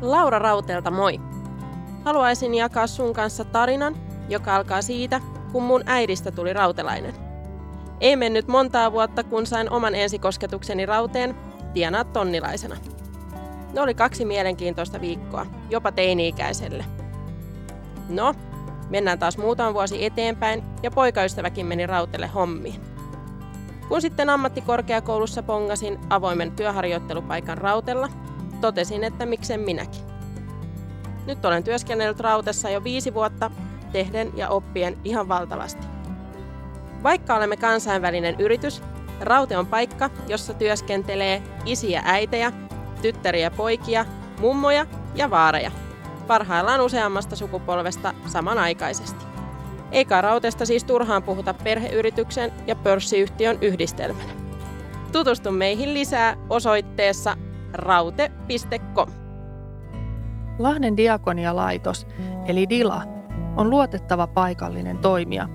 Laura Rauteelta moi! Haluaisin jakaa sun kanssa tarinan, joka alkaa siitä, kun mun äidistä tuli rautelainen. Ei mennyt montaa vuotta, kun sain oman ensikosketukseni rauteen tienaa tonnilaisena. Ne oli kaksi mielenkiintoista viikkoa, jopa teini-ikäiselle. No, mennään taas muutama vuosi eteenpäin ja poikaystäväkin meni rautelle hommiin. Kun sitten ammattikorkeakoulussa pongasin avoimen työharjoittelupaikan rautella, totesin, että miksen minäkin. Nyt olen työskennellyt rautessa jo viisi vuotta, tehden ja oppien ihan valtavasti. Vaikka olemme kansainvälinen yritys, Raute on paikka, jossa työskentelee isiä äitejä, tyttäriä poikia, mummoja ja vaareja. Parhaillaan useammasta sukupolvesta samanaikaisesti. Eikä rautesta siis turhaan puhuta perheyrityksen ja pörssiyhtiön yhdistelmänä. Tutustu meihin lisää osoitteessa raute.com. Lahden diakonialaitos, eli DILA, on luotettava paikallinen toimija,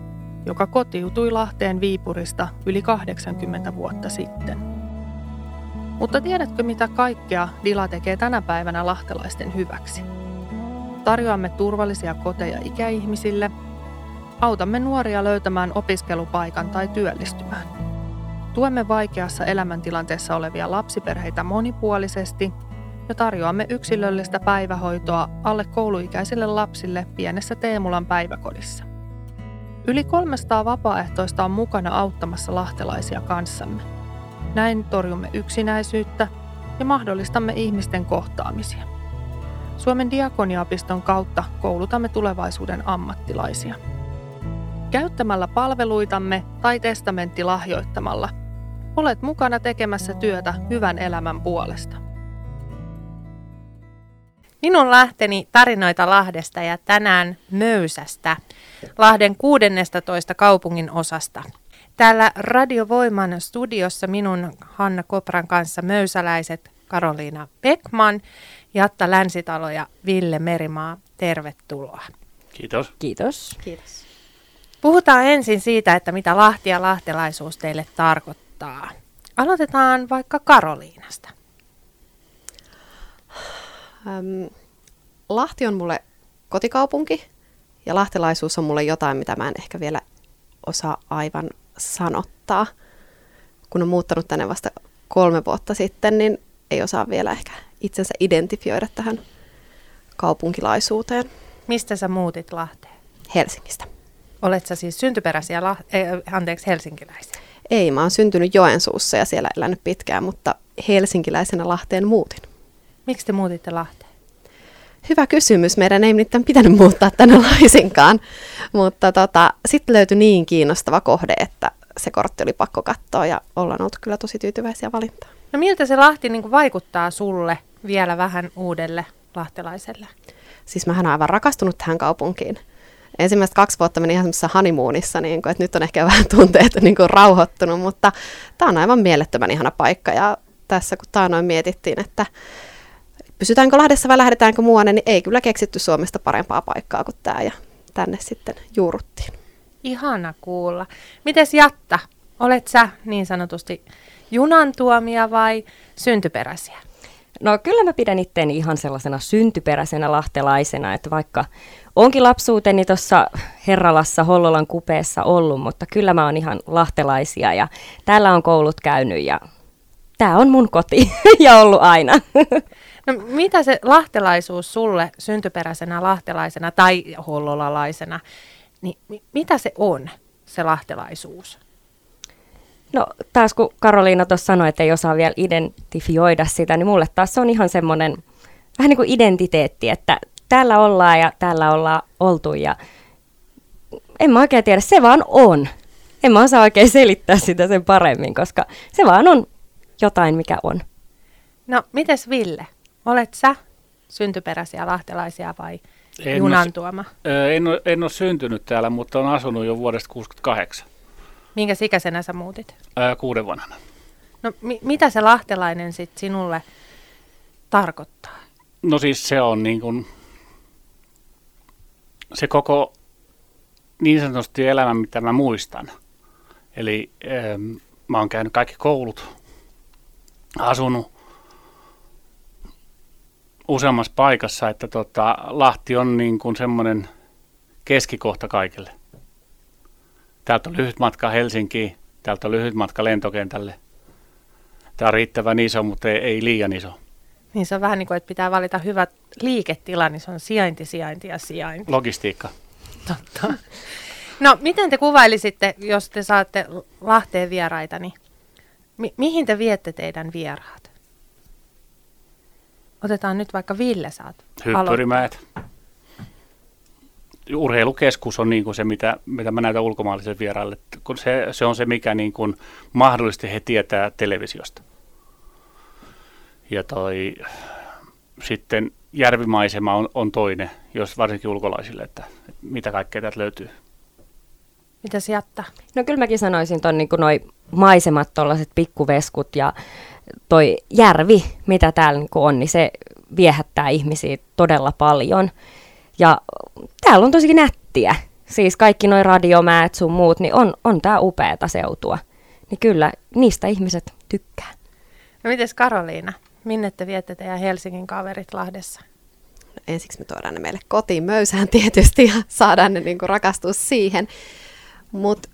joka kotiutui Lahteen Viipurista yli 80 vuotta sitten. Mutta tiedätkö mitä kaikkea DILA tekee tänä päivänä lahtelaisten hyväksi? Tarjoamme turvallisia koteja ikäihmisille, autamme nuoria löytämään opiskelupaikan tai työllistymään. Tuemme vaikeassa elämäntilanteessa olevia lapsiperheitä monipuolisesti ja tarjoamme yksilöllistä päivähoitoa alle kouluikäisille lapsille pienessä Teemulan päiväkodissa. Yli 300 vapaaehtoista on mukana auttamassa lahtelaisia kanssamme. Näin torjumme yksinäisyyttä ja mahdollistamme ihmisten kohtaamisia. Suomen diakoniapiston kautta koulutamme tulevaisuuden ammattilaisia. Käyttämällä palveluitamme tai testamentti lahjoittamalla olet mukana tekemässä työtä hyvän elämän puolesta. Minun lähteni tarinoita Lahdesta ja tänään Möysästä, Lahden 16 kaupungin osasta. Täällä Radiovoiman studiossa minun Hanna Kopran kanssa möysäläiset Karoliina Beckman, Jatta Länsitalo ja Ville Merimaa. Tervetuloa. Kiitos. Kiitos. Kiitos. Puhutaan ensin siitä, että mitä Lahti ja lahtelaisuus teille tarkoittaa. Aloitetaan vaikka Karoliinasta. Ähm, Lahti on mulle kotikaupunki ja lahtelaisuus on mulle jotain, mitä mä en ehkä vielä osaa aivan sanottaa. Kun on muuttanut tänne vasta kolme vuotta sitten, niin ei osaa vielä ehkä itsensä identifioida tähän kaupunkilaisuuteen. Mistä sä muutit Lahteen? Helsingistä. Olet sä siis syntyperäisiä, lah- eh, anteeksi, helsinkiläisiä? Ei, mä oon syntynyt Joensuussa ja siellä elänyt pitkään, mutta helsinkiläisenä Lahteen muutin. Miksi te muutitte Lahteen? Hyvä kysymys. Meidän ei nimittäin pitänyt muuttaa tänne laisinkaan, mutta tota, sitten löytyi niin kiinnostava kohde, että se kortti oli pakko katsoa ja ollaan oltu kyllä tosi tyytyväisiä valintaan. No miltä se Lahti niin vaikuttaa sulle vielä vähän uudelle lahtelaiselle? Siis mähän olen aivan rakastunut tähän kaupunkiin. Ensimmäistä kaksi vuotta meni ihan semmoisessa honeymoonissa, niin kuin, että nyt on ehkä vähän tunteet niin kuin rauhoittunut, mutta tämä on aivan mielettömän ihana paikka ja tässä kun taanoin mietittiin, että pysytäänkö Lahdessa vai lähdetäänkö muuanne, niin ei kyllä keksitty Suomesta parempaa paikkaa kuin tämä ja tänne sitten juuruttiin. Ihana kuulla. Mites Jatta, olet sä niin sanotusti junan tuomia vai syntyperäisiä? No kyllä mä pidän itteeni ihan sellaisena syntyperäisenä lahtelaisena, että vaikka onkin lapsuuteni tuossa Herralassa Hollolan kupeessa ollut, mutta kyllä mä oon ihan lahtelaisia ja täällä on koulut käynyt ja tämä on mun koti ja ollut aina. No mitä se lahtelaisuus sulle syntyperäisenä lahtelaisena tai hollolalaisena, niin mitä se on, se lahtelaisuus? No taas kun Karoliina tuossa sanoi, että ei osaa vielä identifioida sitä, niin mulle taas se on ihan semmoinen vähän niin kuin identiteetti, että täällä ollaan ja täällä ollaan oltu ja en mä oikein tiedä, se vaan on. En mä osaa oikein selittää sitä sen paremmin, koska se vaan on jotain, mikä on. No, mites Ville? Olet sä syntyperäisiä lahtelaisia vai en junan tuoma? Ole, en, ole, en ole syntynyt täällä, mutta olen asunut jo vuodesta 1968. Minkä ikäisenä sä muutit? Ää, kuuden vanhana. No mi- mitä se lahtelainen sitten sinulle tarkoittaa? No siis se on niin kuin, se koko niin sanotusti elämä, mitä mä muistan. Eli ähm, mä oon käynyt kaikki koulut, asunut useammassa paikassa, että tota, Lahti on niin kuin semmoinen keskikohta kaikille. Täältä on lyhyt matka Helsinkiin, täältä on lyhyt matka lentokentälle. Tämä on riittävän iso, mutta ei, ei liian iso. Niin se on vähän niin kuin, että pitää valita hyvä liiketila, niin se on sijainti, sijainti ja sijainti. Logistiikka. Totta. No, miten te kuvailisitte, jos te saatte Lahteen vieraita, niin mi- mihin te viette teidän vieraat? Otetaan nyt vaikka Ville saat Hyppyrimäet. Urheilukeskus on niin kuin se, mitä, mitä mä näytän ulkomaalaisille vieraille. Kun se, se on se, mikä niin kuin mahdollisesti he tietää televisiosta. Ja toi, sitten järvimaisema on, on toinen, jos varsinkin ulkolaisille, että, että mitä kaikkea täältä löytyy. Mitä jättää? No kyllä mäkin sanoisin ton niin noi maisemat, tuollaiset pikkuveskut ja toi järvi, mitä täällä niin on, niin se viehättää ihmisiä todella paljon. Ja täällä on tosi nättiä. Siis kaikki noin radiomäät sun muut, niin on, on tää upeata seutua. Niin kyllä, niistä ihmiset tykkää. No mites Karoliina? Minne te viette teidän Helsingin kaverit Lahdessa? No, ensiksi me tuodaan ne meille kotiin möysään tietysti ja saadaan ne niin kuin rakastua siihen. Mutta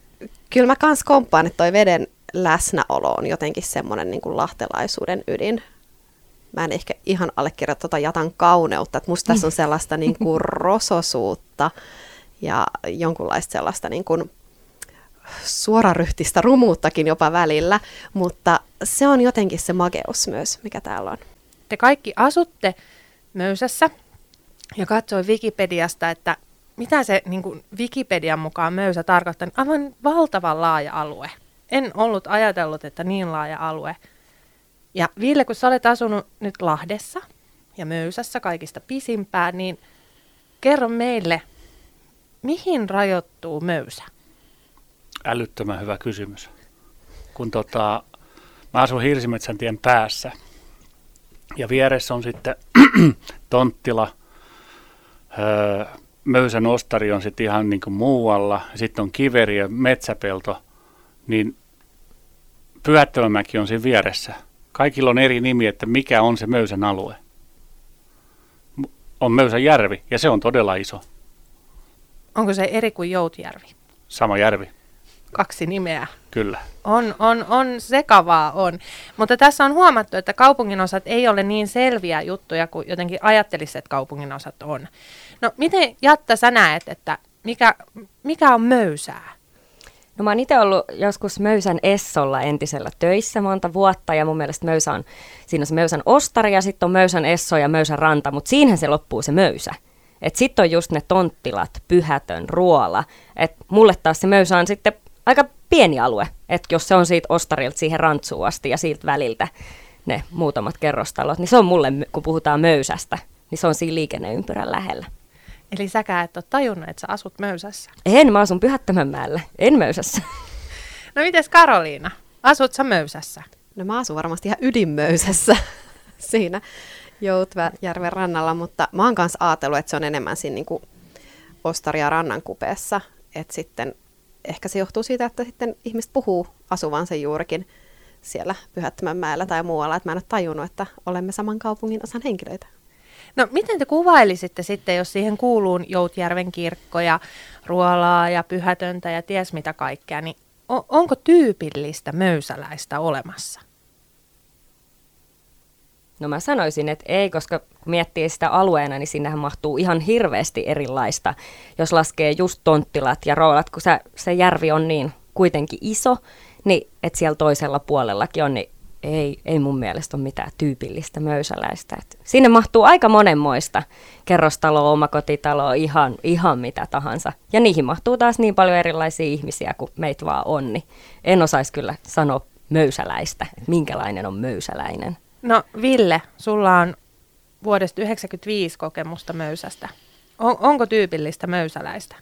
kyllä mä kans komppaan, että toi veden läsnäolo on jotenkin semmoinen niin kuin lahtelaisuuden ydin. Mä en ehkä ihan allekirjoita tota jatan kauneutta, että musta tässä on sellaista niin kuin rososuutta ja jonkunlaista sellaista niin kuin suoraryhtistä rumuuttakin jopa välillä, mutta se on jotenkin se mageus myös, mikä täällä on. Te kaikki asutte Möysässä ja katsoin Wikipediasta, että mitä se niin kuin Wikipedian mukaan Möysä tarkoittaa. Niin aivan valtavan laaja alue. En ollut ajatellut, että niin laaja alue. Ja Ville, kun sä olet asunut nyt Lahdessa ja Möysässä kaikista pisimpään, niin kerro meille, mihin rajoittuu Möysä? Älyttömän hyvä kysymys. Kun tota, mä asun Hirsimetsän tien päässä ja vieressä on sitten Tonttila, öö, Möysän ostari on sitten ihan niin kuin muualla, sitten on Kiveri ja Metsäpelto, niin Pyhättömämäki on siinä vieressä. Kaikilla on eri nimi, että mikä on se Möysän alue. On Möysän järvi ja se on todella iso. Onko se eri kuin Joutjärvi? Sama järvi, Kaksi nimeä. kyllä. On, on, on sekavaa on. Mutta tässä on huomattu, että kaupunginosat ei ole niin selviä juttuja kuin jotenkin ajattelisi, että kaupunginosat on. No miten Jatta sä näet, että mikä, mikä on möysää? No mä oon itse ollut joskus Möysän Essolla entisellä töissä monta vuotta ja mun mielestä Möysä on, siinä on se Möysän ostari ja sitten on Möysän Esso ja Möysän ranta, mutta siinähän se loppuu se Möysä. Et sitten on just ne tonttilat, pyhätön, ruola. Et mulle taas se Möysä on sitten aika pieni alue, että jos se on siitä ostarilta siihen rantsuun asti ja siltä väliltä ne muutamat kerrostalot, niin se on mulle, kun puhutaan Möysästä, niin se on siinä liikenneympyrän lähellä. Eli säkään et ole tajunnut, että sä asut Möysässä. En, mä asun Pyhättömänmäellä, en Möysässä. No mites Karoliina? Asut sä Möysässä? No mä asun varmasti ihan ydinmöysessä siinä Joutjärven rannalla, mutta mä oon kanssa ajatellut, että se on enemmän siinä niin kuin Ostari- ja rannan kupeessa. Että sitten ehkä se johtuu siitä, että sitten ihmiset puhuu asuvansa juurikin siellä Pyhättömänmäellä tai muualla, että mä en ole tajunnut, että olemme saman kaupungin osan henkilöitä. No miten te kuvailisitte sitten, jos siihen kuuluu Joutjärven kirkko ja Ruolaa ja Pyhätöntä ja ties mitä kaikkea, niin onko tyypillistä möysäläistä olemassa? No mä sanoisin, että ei, koska kun miettii sitä alueena, niin sinnehän mahtuu ihan hirveästi erilaista. Jos laskee just tonttilat ja roolat, kun se, se järvi on niin kuitenkin iso, niin että siellä toisella puolellakin on, niin ei, ei mun mielestä ole mitään tyypillistä möysäläistä. Et sinne mahtuu aika monenmoista kerrostaloa, omakotitaloa, ihan, ihan mitä tahansa. Ja niihin mahtuu taas niin paljon erilaisia ihmisiä kuin meitä vaan on, niin en osaisi kyllä sanoa möysäläistä, että minkälainen on möysäläinen. No Ville, sulla on vuodesta 1995 kokemusta möysästä. On, onko tyypillistä möysäläistä?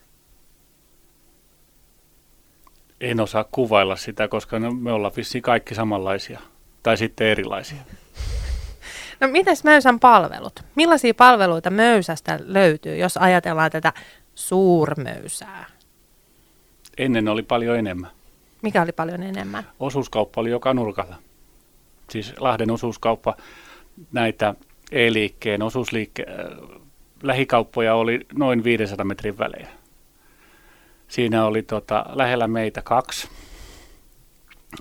En osaa kuvailla sitä, koska no, me ollaan vissiin kaikki samanlaisia. Tai sitten erilaisia. No mites Möysän palvelut? Millaisia palveluita Möysästä löytyy, jos ajatellaan tätä suurmöysää? Ennen oli paljon enemmän. Mikä oli paljon enemmän? Osuuskauppa oli joka nurkalla. Siis Lahden osuuskauppa, näitä e-liikkeen osuusliikke, äh, lähikauppoja oli noin 500 metrin välein. Siinä oli tota, lähellä meitä kaksi.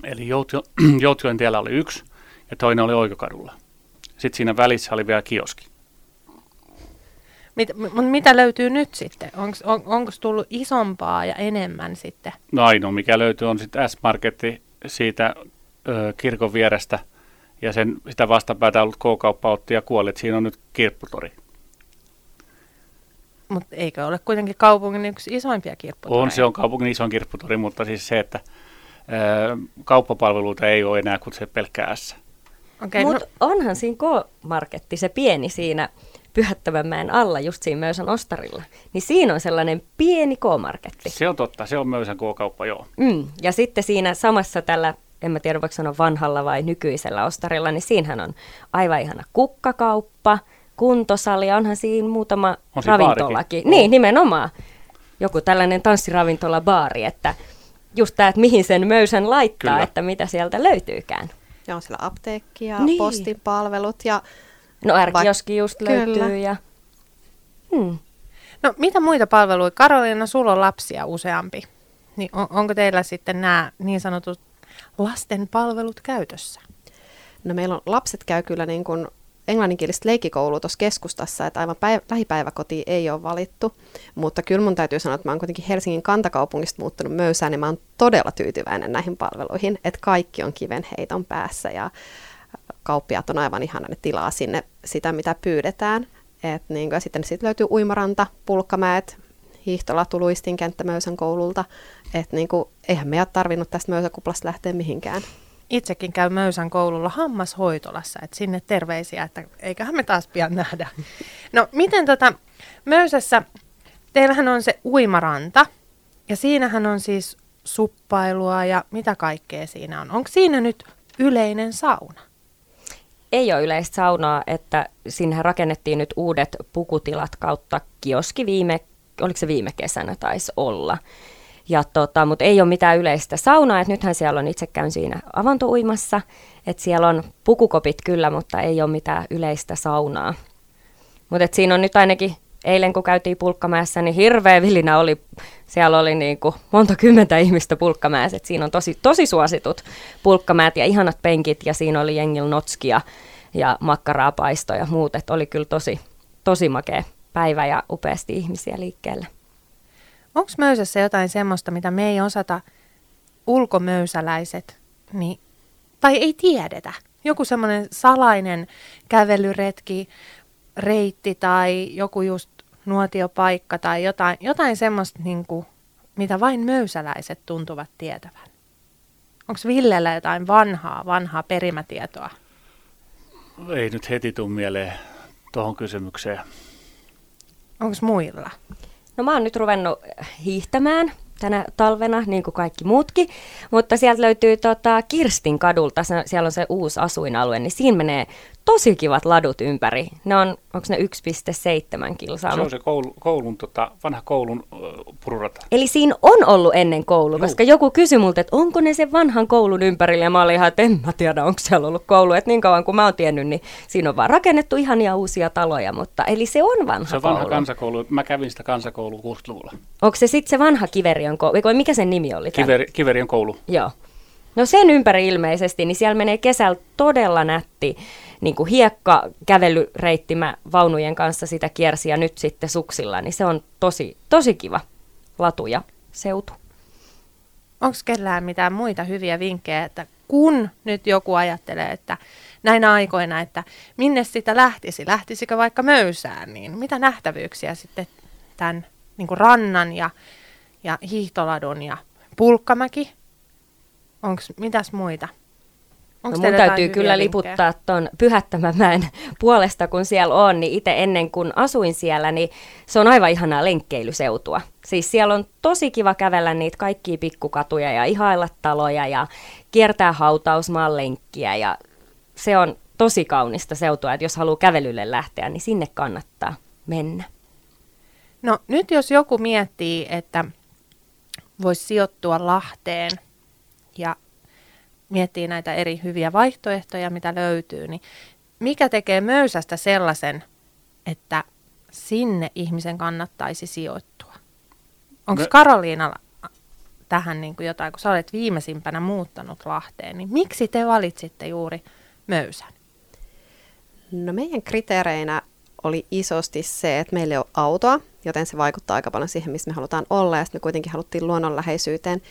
Eli Joutio, Joutioen tiellä oli yksi ja toinen oli Oikokadulla. Sitten siinä välissä oli vielä kioski. Mit, mitä löytyy nyt sitten? Onko on, onko tullut isompaa ja enemmän sitten? No ainoa mikä löytyy on sitten S-Marketti siitä ö, kirkon vierestä ja sen, sitä vastapäätä ollut K-kauppa otti ja kuoli, että siinä on nyt kirpputori. Mutta eikö ole kuitenkin kaupungin yksi isoimpia kirpputoreja? On, se on kaupungin isoin kirpputori, mutta siis se, että kauppapalveluita ei ole enää kuin se pelkkä S. Okay, Mutta no, onhan siinä K-marketti, se pieni siinä Pyhättävänmäen alla, just siinä Möysän ostarilla. Niin siinä on sellainen pieni K-marketti. Se on totta, se on Möysän K-kauppa, joo. Mm. Ja sitten siinä samassa tällä, en mä tiedä voiko sanoa vanhalla vai nykyisellä ostarilla, niin siinähän on aivan ihana kukkakauppa, kuntosali ja onhan siinä muutama On siinä ravintolakin. baarikin. Niin, nimenomaan. Joku tällainen tanssiravintola baari, että just tämä, että mihin sen möysän laittaa, Kyllä. että mitä sieltä löytyykään. Ja on siellä apteekki ja Niin. postin palvelut ja No ärkioski just Kyllä. löytyy ja... Hmm. no mitä muita palveluita? Karoliina, sulla on lapsia useampi. Niin on, onko teillä sitten nämä niin sanotut lasten palvelut käytössä? No meillä on, lapset käy kyllä niin kuin englanninkielistä leikkikoulua tuossa keskustassa, että aivan päiv- lähipäiväkotiin ei ole valittu, mutta kyllä mun täytyy sanoa, että mä oon kuitenkin Helsingin kantakaupungista muuttunut Möysään, niin mä oon todella tyytyväinen näihin palveluihin, että kaikki on kivenheiton päässä ja kauppiaat on aivan ihana, ne tilaa sinne sitä, mitä pyydetään. Et niin ja sitten sit löytyy uimaranta, pulkkamäet, hiihtolatu, luistinkenttä Möysän koululta. Että niin eihän me ole tarvinnut tästä Möysäkuplasta lähteä mihinkään. Itsekin käy Möysän koululla hammashoitolassa, että sinne terveisiä, että eiköhän me taas pian nähdä. No miten tota, Möysässä, teillähän on se uimaranta, ja siinähän on siis suppailua ja mitä kaikkea siinä on. Onko siinä nyt yleinen sauna? Ei ole yleistä saunaa, että sinne rakennettiin nyt uudet pukutilat kautta kioski viime, oliko se viime kesänä taisi olla. Ja tota, mutta ei ole mitään yleistä saunaa, että nythän siellä on, itse käyn siinä avantouimassa, että siellä on pukukopit kyllä, mutta ei ole mitään yleistä saunaa. Mutta siinä on nyt ainakin, eilen kun käytiin Pulkkamäessä, niin hirveä vilinä oli, siellä oli niin kuin monta kymmentä ihmistä Pulkkamäessä, että siinä on tosi, tosi suositut Pulkkamäät ja ihanat penkit ja siinä oli jengil notskia ja makkaraa paisto ja muut, että oli kyllä tosi, tosi makea päivä ja upeasti ihmisiä liikkeellä. Onko Möysässä jotain semmoista, mitä me ei osata ulkomöysäläiset, niin, tai ei tiedetä? Joku semmoinen salainen kävelyretki, reitti tai joku just nuotiopaikka tai jotain, jotain semmoista, niin kuin, mitä vain möysäläiset tuntuvat tietävän. Onko Villellä jotain vanhaa, vanhaa perimätietoa? Ei nyt heti tule mieleen tuohon kysymykseen. Onko muilla? No mä oon nyt ruvennut hiihtämään tänä talvena, niin kuin kaikki muutkin, mutta sieltä löytyy tota Kirstin kadulta, siellä on se uusi asuinalue, niin siinä menee tosi kivat ladut ympäri. Ne on, onko ne 1,7 kilsaa? Se on se koulu, koulun, tota, vanha koulun ö, pururata. Eli siinä on ollut ennen koulu, Juu. koska joku kysyi multa, että onko ne sen vanhan koulun ympärillä, ja mä olin ihan, että en mä tiedä, onko siellä ollut koulu, että niin kauan kuin mä oon tiennyt, niin siinä on vaan rakennettu ihania uusia taloja, mutta eli se on vanha Se on vanha koulu. kansakoulu. Mä kävin sitä kansakoulua 60-luvulla. Onko se sitten se vanha Kiverion koulu, mikä sen nimi oli? Kiveri, Kiverion koulu. Joo. No sen ympäri ilmeisesti, niin siellä menee kesällä todella nätti niin kuin hiekka kävelyreitti mä vaunujen kanssa sitä kiersi ja nyt sitten suksilla, niin se on tosi, tosi kiva latu ja seutu. Onko kellään mitään muita hyviä vinkkejä, että kun nyt joku ajattelee, että näinä aikoina, että minne sitä lähtisi, lähtisikö vaikka Möysään, niin mitä nähtävyyksiä sitten tämän niin kuin rannan ja, ja hiihtoladun ja pulkkamäki? Onko mitäs muita? Onks No mun täytyy kyllä vinkkejä? liputtaa ton Pyhättämämäen puolesta, kun siellä on, niin itse ennen kuin asuin siellä, niin se on aivan ihanaa lenkkeilyseutua. Siis siellä on tosi kiva kävellä niitä kaikkia pikkukatuja ja ihailla taloja ja kiertää hautausmaan lenkkiä ja se on tosi kaunista seutua, että jos haluaa kävelylle lähteä, niin sinne kannattaa mennä. No nyt jos joku miettii, että voisi sijoittua Lahteen ja miettii näitä eri hyviä vaihtoehtoja, mitä löytyy, niin mikä tekee Möysästä sellaisen, että sinne ihmisen kannattaisi sijoittua? Onko Me- Karoliinalla tähän niin kuin jotain, kun sä olet viimeisimpänä muuttanut Lahteen, niin miksi te valitsitte juuri Möysän? No meidän kriteereinä oli isosti se, että meillä ei ole autoa, joten se vaikuttaa aika paljon siihen, missä me halutaan olla, ja sitten me kuitenkin haluttiin luonnonläheisyyteen,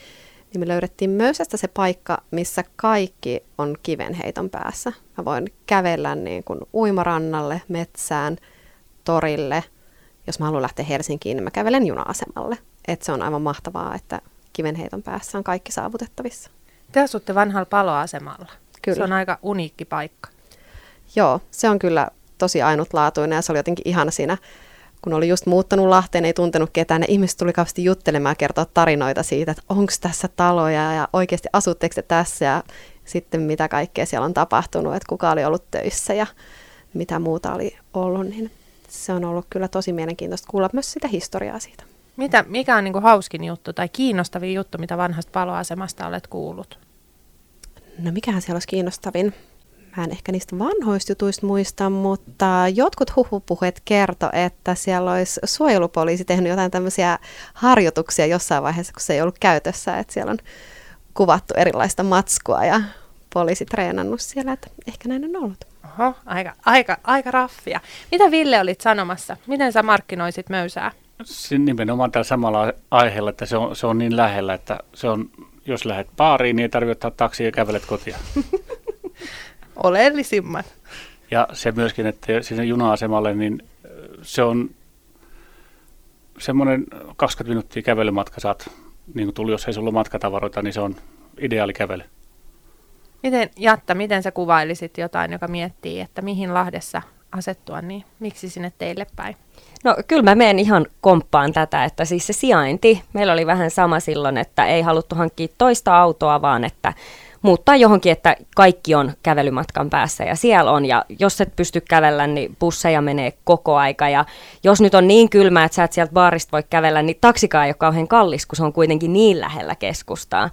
niin me löydettiin Möysästä se paikka, missä kaikki on kivenheiton päässä. Mä voin kävellä niin kuin uimarannalle, metsään, torille. Jos mä haluan lähteä Helsinkiin, niin mä kävelen juna-asemalle. Et se on aivan mahtavaa, että kivenheiton päässä on kaikki saavutettavissa. Te asutte vanhalla paloasemalla. Kyllä. Se on aika uniikki paikka. Joo, se on kyllä tosi ainutlaatuinen ja se oli jotenkin ihana siinä, kun oli just muuttanut Lahteen, ei tuntenut ketään. Ne ihmiset tuli kauheasti juttelemaan ja kertoa tarinoita siitä, että onko tässä taloja ja oikeasti asutteko te tässä ja sitten mitä kaikkea siellä on tapahtunut, että kuka oli ollut töissä ja mitä muuta oli ollut, niin se on ollut kyllä tosi mielenkiintoista kuulla myös sitä historiaa siitä. Mitä, mikä on niin kuin hauskin juttu tai kiinnostavin juttu, mitä vanhasta paloasemasta olet kuullut? No mikähän siellä olisi kiinnostavin? Mä en ehkä niistä vanhoista jutuista muista, mutta jotkut huhupuheet kertoi, että siellä olisi suojelupoliisi tehnyt jotain tämmöisiä harjoituksia jossain vaiheessa, kun se ei ollut käytössä, että siellä on kuvattu erilaista matskua ja poliisi treenannut siellä, että ehkä näin on ollut. Oho, aika, aika, aika raffia. Mitä Ville olit sanomassa? Miten sä markkinoisit Möysää? Siinä nimenomaan tällä samalla aiheella, että se on, se on niin lähellä, että se on, jos lähdet baariin, niin ei tarvitse ottaa taksia ja kävelet kotia. Oleellisimmat. Ja se myöskin, että sinne juna-asemalle, niin ö, se on semmoinen 20 minuuttia kävelymatka saat, niin kuin tuli, jos ei sulla matkatavaroita, niin se on ideaali kävely. Miten, Jatta, miten sä kuvailisit jotain, joka miettii, että mihin Lahdessa asettua, niin miksi sinne teille päin? No kyllä mä menen ihan komppaan tätä, että siis se sijainti, meillä oli vähän sama silloin, että ei haluttu hankkia toista autoa, vaan että muuttaa johonkin, että kaikki on kävelymatkan päässä ja siellä on. Ja jos et pysty kävellä, niin busseja menee koko aika. Ja jos nyt on niin kylmä, että sä et sieltä baarista voi kävellä, niin taksikaan ei ole kauhean kallis, kun se on kuitenkin niin lähellä keskustaa.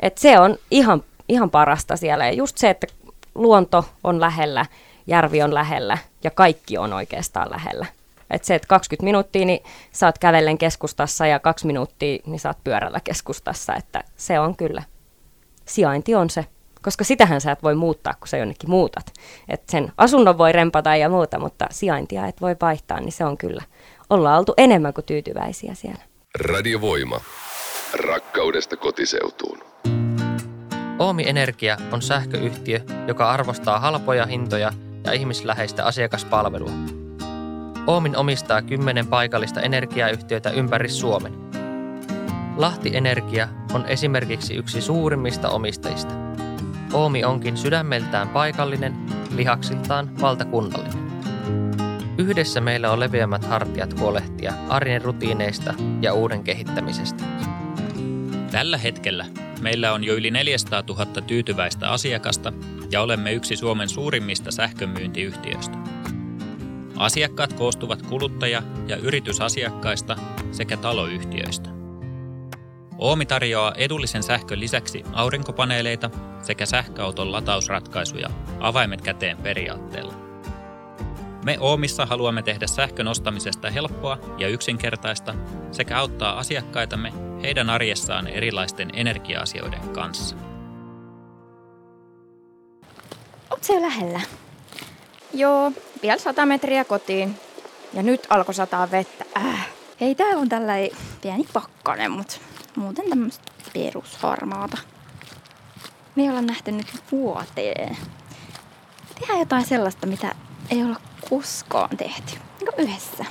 Et se on ihan, ihan parasta siellä. Ja just se, että luonto on lähellä, järvi on lähellä ja kaikki on oikeastaan lähellä. Et se, että 20 minuuttia, niin saat kävellen keskustassa ja kaksi minuuttia, niin saat pyörällä keskustassa. Että se on kyllä sijainti on se, koska sitähän sä et voi muuttaa, kun sä jonnekin muutat. Et sen asunnon voi rempata ja muuta, mutta sijaintia et voi vaihtaa, niin se on kyllä. Ollaan oltu enemmän kuin tyytyväisiä siellä. Radiovoima. Rakkaudesta kotiseutuun. Oomi Energia on sähköyhtiö, joka arvostaa halpoja hintoja ja ihmisläheistä asiakaspalvelua. Oomin omistaa kymmenen paikallista energiayhtiötä ympäri Suomen. Lahti Energia on esimerkiksi yksi suurimmista omistajista. Oomi onkin sydämeltään paikallinen, lihaksiltaan valtakunnallinen. Yhdessä meillä on leveämmät hartiat huolehtia arjen rutiineista ja uuden kehittämisestä. Tällä hetkellä meillä on jo yli 400 000 tyytyväistä asiakasta ja olemme yksi Suomen suurimmista sähkömyyntiyhtiöistä. Asiakkaat koostuvat kuluttaja- ja yritysasiakkaista sekä taloyhtiöistä. Oomi tarjoaa edullisen sähkön lisäksi aurinkopaneeleita sekä sähköauton latausratkaisuja avaimet käteen periaatteella. Me Oomissa haluamme tehdä sähkön ostamisesta helppoa ja yksinkertaista sekä auttaa asiakkaitamme heidän arjessaan erilaisten energia-asioiden kanssa. Oot siellä lähellä? Joo, vielä sata metriä kotiin. Ja nyt alkoi sataa vettä. Äh. Hei, täällä on tällainen pieni pakkanen, mutta muuten tämmöistä perusharmaata. Me ei olla nähty nyt vuoteen. Tehdään jotain sellaista, mitä ei olla koskaan tehty. Niin kuin yhdessä.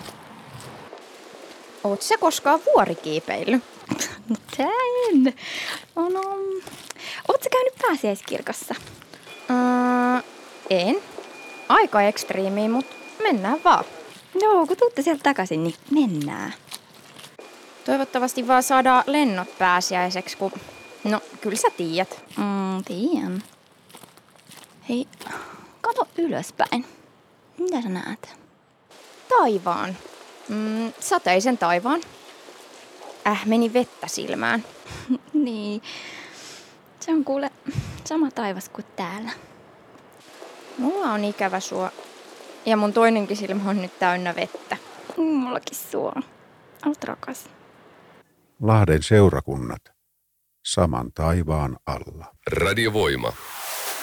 Oot sä koskaan vuorikiipeillyt? No tää en. No, no. Oot sä käynyt pääsiäiskirkossa? Uh, en. Aika ekstriimiä, mutta mennään vaan. Joo, kun tuutte sieltä takaisin, niin mennään. Toivottavasti vaan saadaan lennot pääsiäiseksi, kun... No, kyllä sä tiedät. Mm, tiedän. Hei, kato ylöspäin. Mitä sä näet? Taivaan. Mm, sateisen taivaan. Äh, meni vettä silmään. niin. Se on kuule sama taivas kuin täällä. Mulla on ikävä sua. Ja mun toinenkin silmä on nyt täynnä vettä. Mullakin sua. Olet rakas. Lahden seurakunnat. Saman taivaan alla. Radiovoima.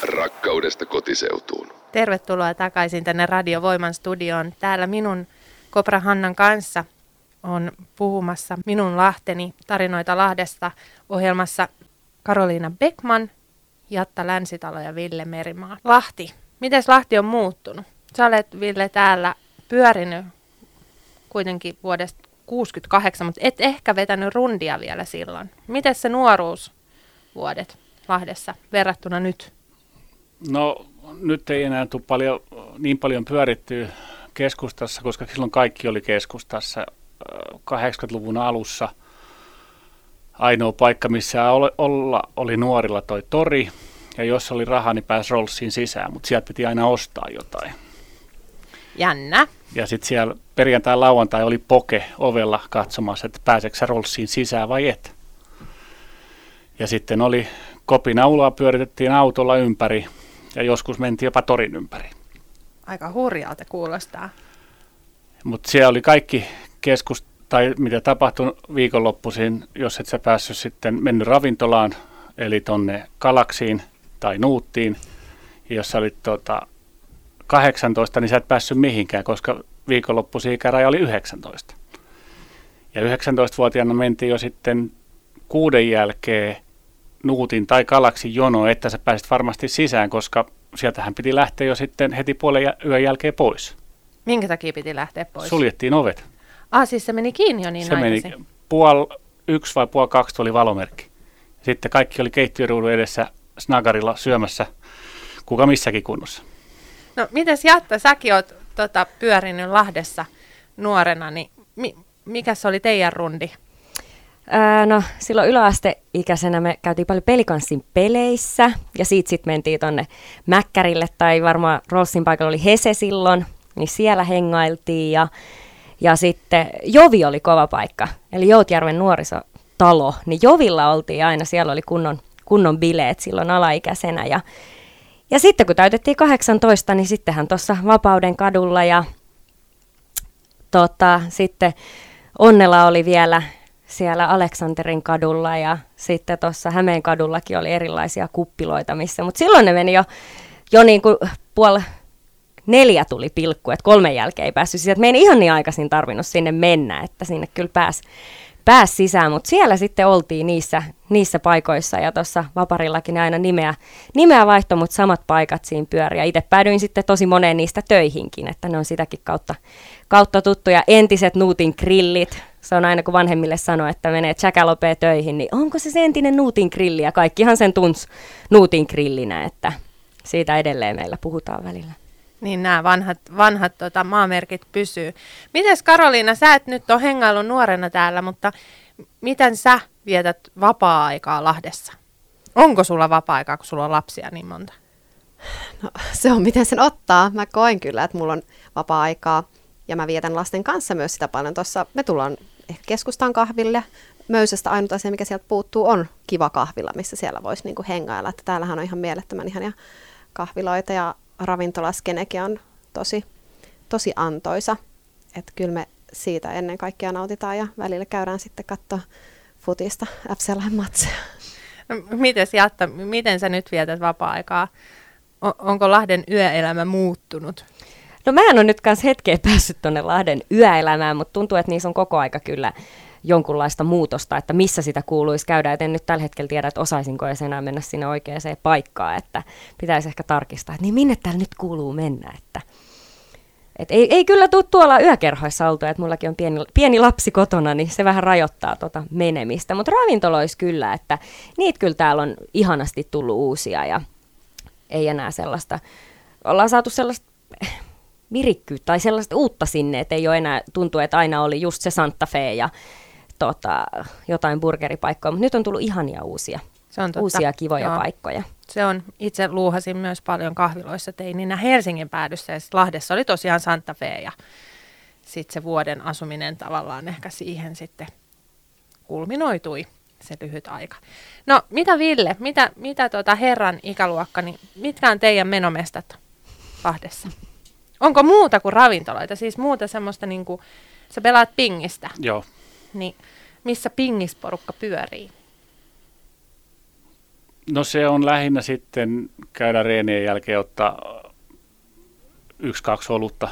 Rakkaudesta kotiseutuun. Tervetuloa takaisin tänne Radiovoiman studioon. Täällä minun Kopra Hannan kanssa on puhumassa minun Lahteni tarinoita Lahdesta ohjelmassa Karoliina Beckman, Jatta Länsitalo ja Ville Merimaa. Lahti. Miten Lahti on muuttunut? Sä olet, Ville, täällä pyörinyt kuitenkin vuodesta 68, mutta et ehkä vetänyt rundia vielä silloin. Miten se nuoruusvuodet Lahdessa verrattuna nyt? No nyt ei enää tule paljon, niin paljon pyörittyä keskustassa, koska silloin kaikki oli keskustassa 80-luvun alussa. Ainoa paikka, missä olla oli nuorilla toi tori, ja jos oli rahaa, niin pääsi Rollsiin sisään, mutta sieltä piti aina ostaa jotain. Jännä. Ja sitten siellä perjantai lauantai oli poke ovella katsomassa, että pääseekö sä Rollsiin sisään vai et. Ja sitten oli kopinaulaa pyöritettiin autolla ympäri ja joskus mentiin jopa torin ympäri. Aika hurjalta kuulostaa. Mutta siellä oli kaikki keskus, tai mitä tapahtui viikonloppuisin, jos et sä päässyt sitten mennyt ravintolaan, eli tonne Kalaksiin tai Nuuttiin, ja jos sä olit tota, 18, niin sä et päässyt mihinkään, koska viikonloppuisin ikäraja oli 19. Ja 19-vuotiaana mentiin jo sitten kuuden jälkeen Nuutin tai Kalaksin jono, että sä pääsit varmasti sisään, koska sieltähän piti lähteä jo sitten heti puolen yön jälkeen pois. Minkä takia piti lähteä pois? Suljettiin ovet. Ah, siis se meni kiinni jo niin Se aikaisin. meni puol yksi vai puoli kaksi tuli valomerkki. Sitten kaikki oli keittiöruudun edessä snagarilla syömässä, kuka missäkin kunnossa. No mites Jatta, säkin oot tota, pyörinyt Lahdessa nuorena, niin mi- mikä se oli teidän rundi? Ää, no silloin yläasteikäisenä me käytiin paljon pelikanssin peleissä ja siitä sitten mentiin tonne Mäkkärille tai varmaan Rolsin paikalla oli Hese silloin, niin siellä hengailtiin ja, ja sitten Jovi oli kova paikka, eli Joutjärven nuorisotalo, niin Jovilla oltiin aina, siellä oli kunnon, kunnon bileet silloin alaikäisenä ja ja sitten kun täytettiin 18, niin sittenhän tuossa Vapauden kadulla ja tota, sitten Onnella oli vielä siellä Aleksanterin kadulla ja sitten tuossa Hämeen kadullakin oli erilaisia kuppiloita missä, mutta silloin ne meni jo, jo niin kuin puoli neljä tuli pilkku, että kolmen jälkeen ei päässyt sisään. Me ei ihan niin aikaisin tarvinnut sinne mennä, että sinne kyllä pääsi pääs sisään, mutta siellä sitten oltiin niissä, niissä paikoissa ja tuossa Vaparillakin aina nimeä, nimeä vaihto, mutta samat paikat siinä pyöri ja itse päädyin sitten tosi moneen niistä töihinkin, että ne on sitäkin kautta, kautta tuttuja. Entiset Nuutin grillit, se on aina kun vanhemmille sanoo, että menee Jackalopeen töihin, niin onko se se entinen Nuutin grilli ja kaikkihan sen tunsi Nuutin grillinä, että siitä edelleen meillä puhutaan välillä. Niin nämä vanhat, vanhat tota, maamerkit pysyy. Mites Karoliina, sä et nyt ole hengaillut nuorena täällä, mutta miten sä vietät vapaa-aikaa Lahdessa? Onko sulla vapaa-aikaa, kun sulla on lapsia niin monta? No, se on miten sen ottaa. Mä koen kyllä, että mulla on vapaa-aikaa ja mä vietän lasten kanssa myös sitä paljon. Tuossa me tullaan ehkä keskustaan kahville. Möysästä ainut asia, mikä sieltä puuttuu, on kiva kahvilla, missä siellä voisi niinku hengailla. Että täällähän on ihan mielettömän ihania kahviloita ja ravintolaskenekin on tosi, tosi antoisa. Että kyllä me siitä ennen kaikkea nautitaan ja välillä käydään sitten katsoa futista FCLn matseja. No, miten Jatta, miten sä nyt vietät vapaa-aikaa? O- onko Lahden yöelämä muuttunut? No mä en ole nyt kanssa hetkeä päässyt tuonne Lahden yöelämään, mutta tuntuu, että niissä on koko aika kyllä jonkunlaista muutosta, että missä sitä kuuluisi käydä. Et en nyt tällä hetkellä tiedä, että osaisinko edes enää mennä sinne oikeaan paikkaan, että pitäisi ehkä tarkistaa, että niin minne täällä nyt kuuluu mennä. Että, et ei, ei kyllä tule tuolla yökerhoissa oltu, että mullakin on pieni, pieni lapsi kotona, niin se vähän rajoittaa tota menemistä. Mutta ravintoloissa kyllä, että niitä kyllä täällä on ihanasti tullut uusia ja ei enää sellaista, ollaan saatu sellaista virikkyyttä tai sellaista uutta sinne, että ei ole enää, tuntuu, että aina oli just se Santa Fe ja tota, jotain burgeripaikkoja, mutta nyt on tullut ihania uusia, se on totta. uusia kivoja Joo. paikkoja. Se on, itse luuhasin myös paljon kahviloissa teininä Helsingin päädyssä ja Lahdessa oli tosiaan Santa Fe ja sitten se vuoden asuminen tavallaan ehkä siihen sitten kulminoitui se lyhyt aika. No mitä Ville, mitä, mitä tuota herran ikäluokka, niin mitkä on teidän menomestat? Lahdessa? Onko muuta kuin ravintoloita? Siis muuta semmoista, niin kuin, sä pelaat pingistä. Joo. Niin missä pingisporukka pyörii? No se on lähinnä sitten käydä reenien jälkeen ottaa yksi, kaksi olutta.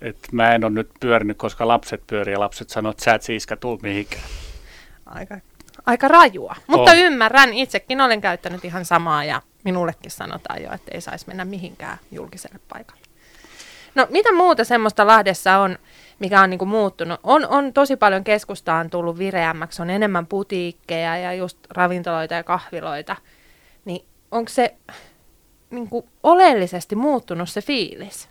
Et mä en ole nyt pyörinyt, koska lapset pyörii ja lapset sanoo, että sä et siiska tuu mihinkään. Aika, aika rajua. Mutta On. ymmärrän, itsekin olen käyttänyt ihan samaa ja minullekin sanotaan jo, että ei saisi mennä mihinkään julkiselle paikalle. No mitä muuta semmoista Lahdessa on, mikä on niinku muuttunut? On, on tosi paljon keskustaan tullut vireämmäksi, on enemmän putiikkeja ja just ravintoloita ja kahviloita. Niin onko se niinku oleellisesti muuttunut se fiilis?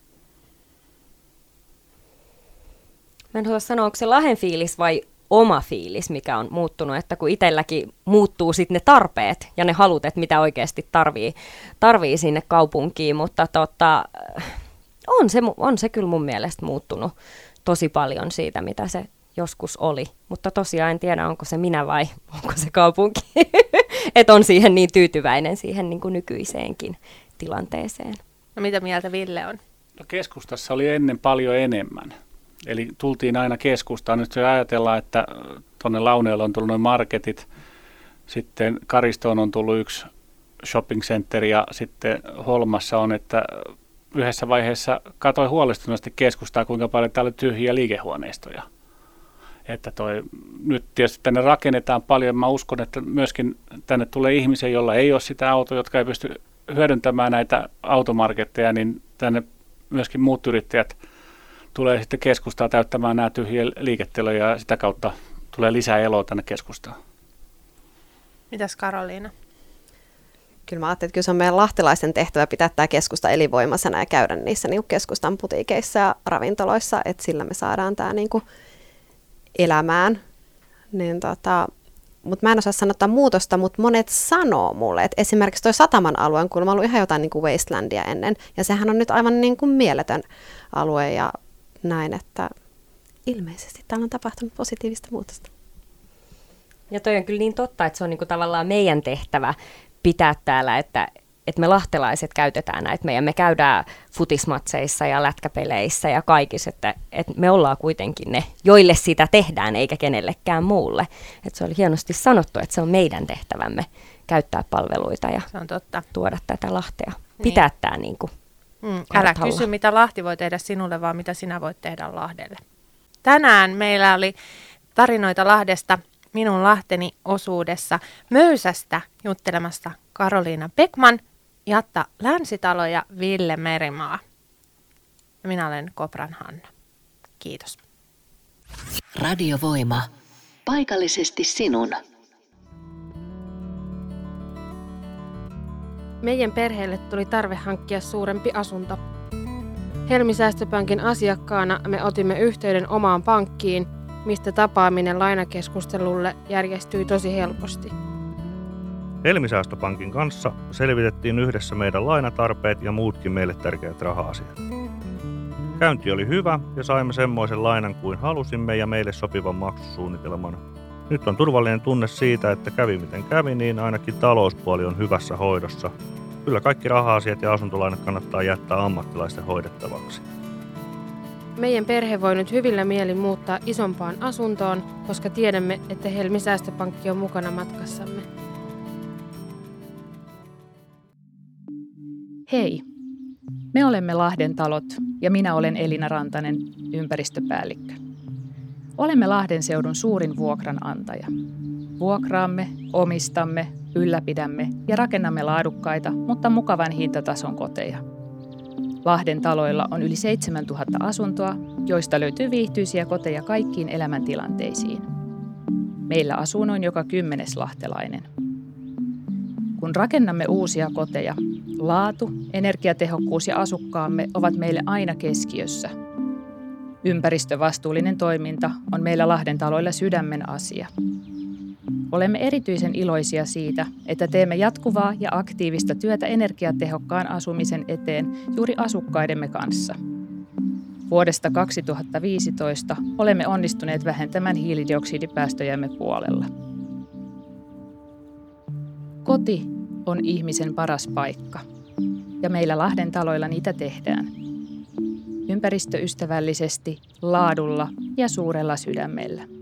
Mä en osaa sanoa, onko se Lahen fiilis vai oma fiilis, mikä on muuttunut, että kun itselläkin muuttuu sitten ne tarpeet ja ne halut, että mitä oikeasti tarvii, tarvii sinne kaupunkiin, mutta tota, on, se, on se kyllä mun mielestä muuttunut tosi paljon siitä, mitä se joskus oli. Mutta tosiaan en tiedä, onko se minä vai onko se kaupunki. että on siihen niin tyytyväinen siihen niin kuin nykyiseenkin tilanteeseen. No mitä mieltä Ville on? No keskustassa oli ennen paljon enemmän. Eli tultiin aina keskustaan. Nyt jos ajatellaan, että tuonne Launeelle on tullut noin marketit, sitten Karistoon on tullut yksi shopping center ja sitten Holmassa on, että yhdessä vaiheessa katsoin huolestuneesti keskustaa, kuinka paljon täällä on tyhjiä liikehuoneistoja. Että toi, nyt tietysti tänne rakennetaan paljon. Mä uskon, että myöskin tänne tulee ihmisiä, joilla ei ole sitä autoa, jotka ei pysty hyödyntämään näitä automarketteja, niin tänne myöskin muut yrittäjät tulee sitten keskustaa täyttämään nämä tyhjiä liiketiloja ja sitä kautta tulee lisää eloa tänne keskustaan. Mitäs Karoliina? Kyllä mä ajattelin, että kyllä se on meidän lahtelaisen tehtävä pitää tämä keskusta elinvoimaisena ja käydä niissä niin keskustan putiikeissa ja ravintoloissa, että sillä me saadaan tämä niin kuin elämään. Niin tota, mutta mä en osaa sanoa muutosta, mutta monet sanoo mulle, että esimerkiksi toi Sataman alue on kuulemma ollut ihan jotain niin kuin wastelandia ennen, ja sehän on nyt aivan niin kuin mieletön alue ja näin, että ilmeisesti täällä on tapahtunut positiivista muutosta. Ja toi on kyllä niin totta, että se on niinku tavallaan meidän tehtävä pitää täällä, että, että me lahtelaiset käytetään näitä meidän. Me käydään futismatseissa ja lätkäpeleissä ja kaikissa, että, että me ollaan kuitenkin ne, joille sitä tehdään eikä kenellekään muulle. Että se oli hienosti sanottu, että se on meidän tehtävämme käyttää palveluita ja Se on totta. tuoda tätä Lahtea. Pitää tämä niin kuin Mm, älä kartalla. kysy, mitä Lahti voi tehdä sinulle, vaan mitä sinä voit tehdä Lahdelle. Tänään meillä oli tarinoita Lahdesta minun Lahteni osuudessa Möysästä juttelemassa Karoliina Pekman, Jatta Länsitalo ja Ville Merimaa. Ja minä olen Kopran Hanna. Kiitos. Radiovoima. Paikallisesti sinun. Meidän perheelle tuli tarve hankkia suurempi asunto. Helmisäästöpankin asiakkaana me otimme yhteyden omaan pankkiin, mistä tapaaminen lainakeskustelulle järjestyi tosi helposti. Helmisäästöpankin kanssa selvitettiin yhdessä meidän lainatarpeet ja muutkin meille tärkeät raha-asiat. Käynti oli hyvä ja saimme semmoisen lainan kuin halusimme ja meille sopivan maksusuunnitelman. Nyt on turvallinen tunne siitä, että kävi miten kävi, niin ainakin talouspuoli on hyvässä hoidossa. Kyllä kaikki raha-asiat ja asuntolainat kannattaa jättää ammattilaisten hoidettavaksi. Meidän perhe voi nyt hyvillä mielin muuttaa isompaan asuntoon, koska tiedämme, että Helmi Säästöpankki on mukana matkassamme. Hei, me olemme Lahden talot ja minä olen Elina Rantanen, ympäristöpäällikkö. Olemme Lahden seudun suurin vuokranantaja. Vuokraamme, omistamme, ylläpidämme ja rakennamme laadukkaita, mutta mukavan hintatason koteja. Lahden taloilla on yli 7000 asuntoa, joista löytyy viihtyisiä koteja kaikkiin elämäntilanteisiin. Meillä asuu noin joka kymmenes lahtelainen. Kun rakennamme uusia koteja, laatu, energiatehokkuus ja asukkaamme ovat meille aina keskiössä. Ympäristövastuullinen toiminta on meillä Lahden taloilla sydämen asia. Olemme erityisen iloisia siitä, että teemme jatkuvaa ja aktiivista työtä energiatehokkaan asumisen eteen juuri asukkaidemme kanssa. Vuodesta 2015 olemme onnistuneet vähentämään hiilidioksidipäästöjämme puolella. Koti on ihmisen paras paikka. ja meillä Lahden taloilla niitä tehdään. Ympäristöystävällisesti, laadulla ja suurella sydämellä.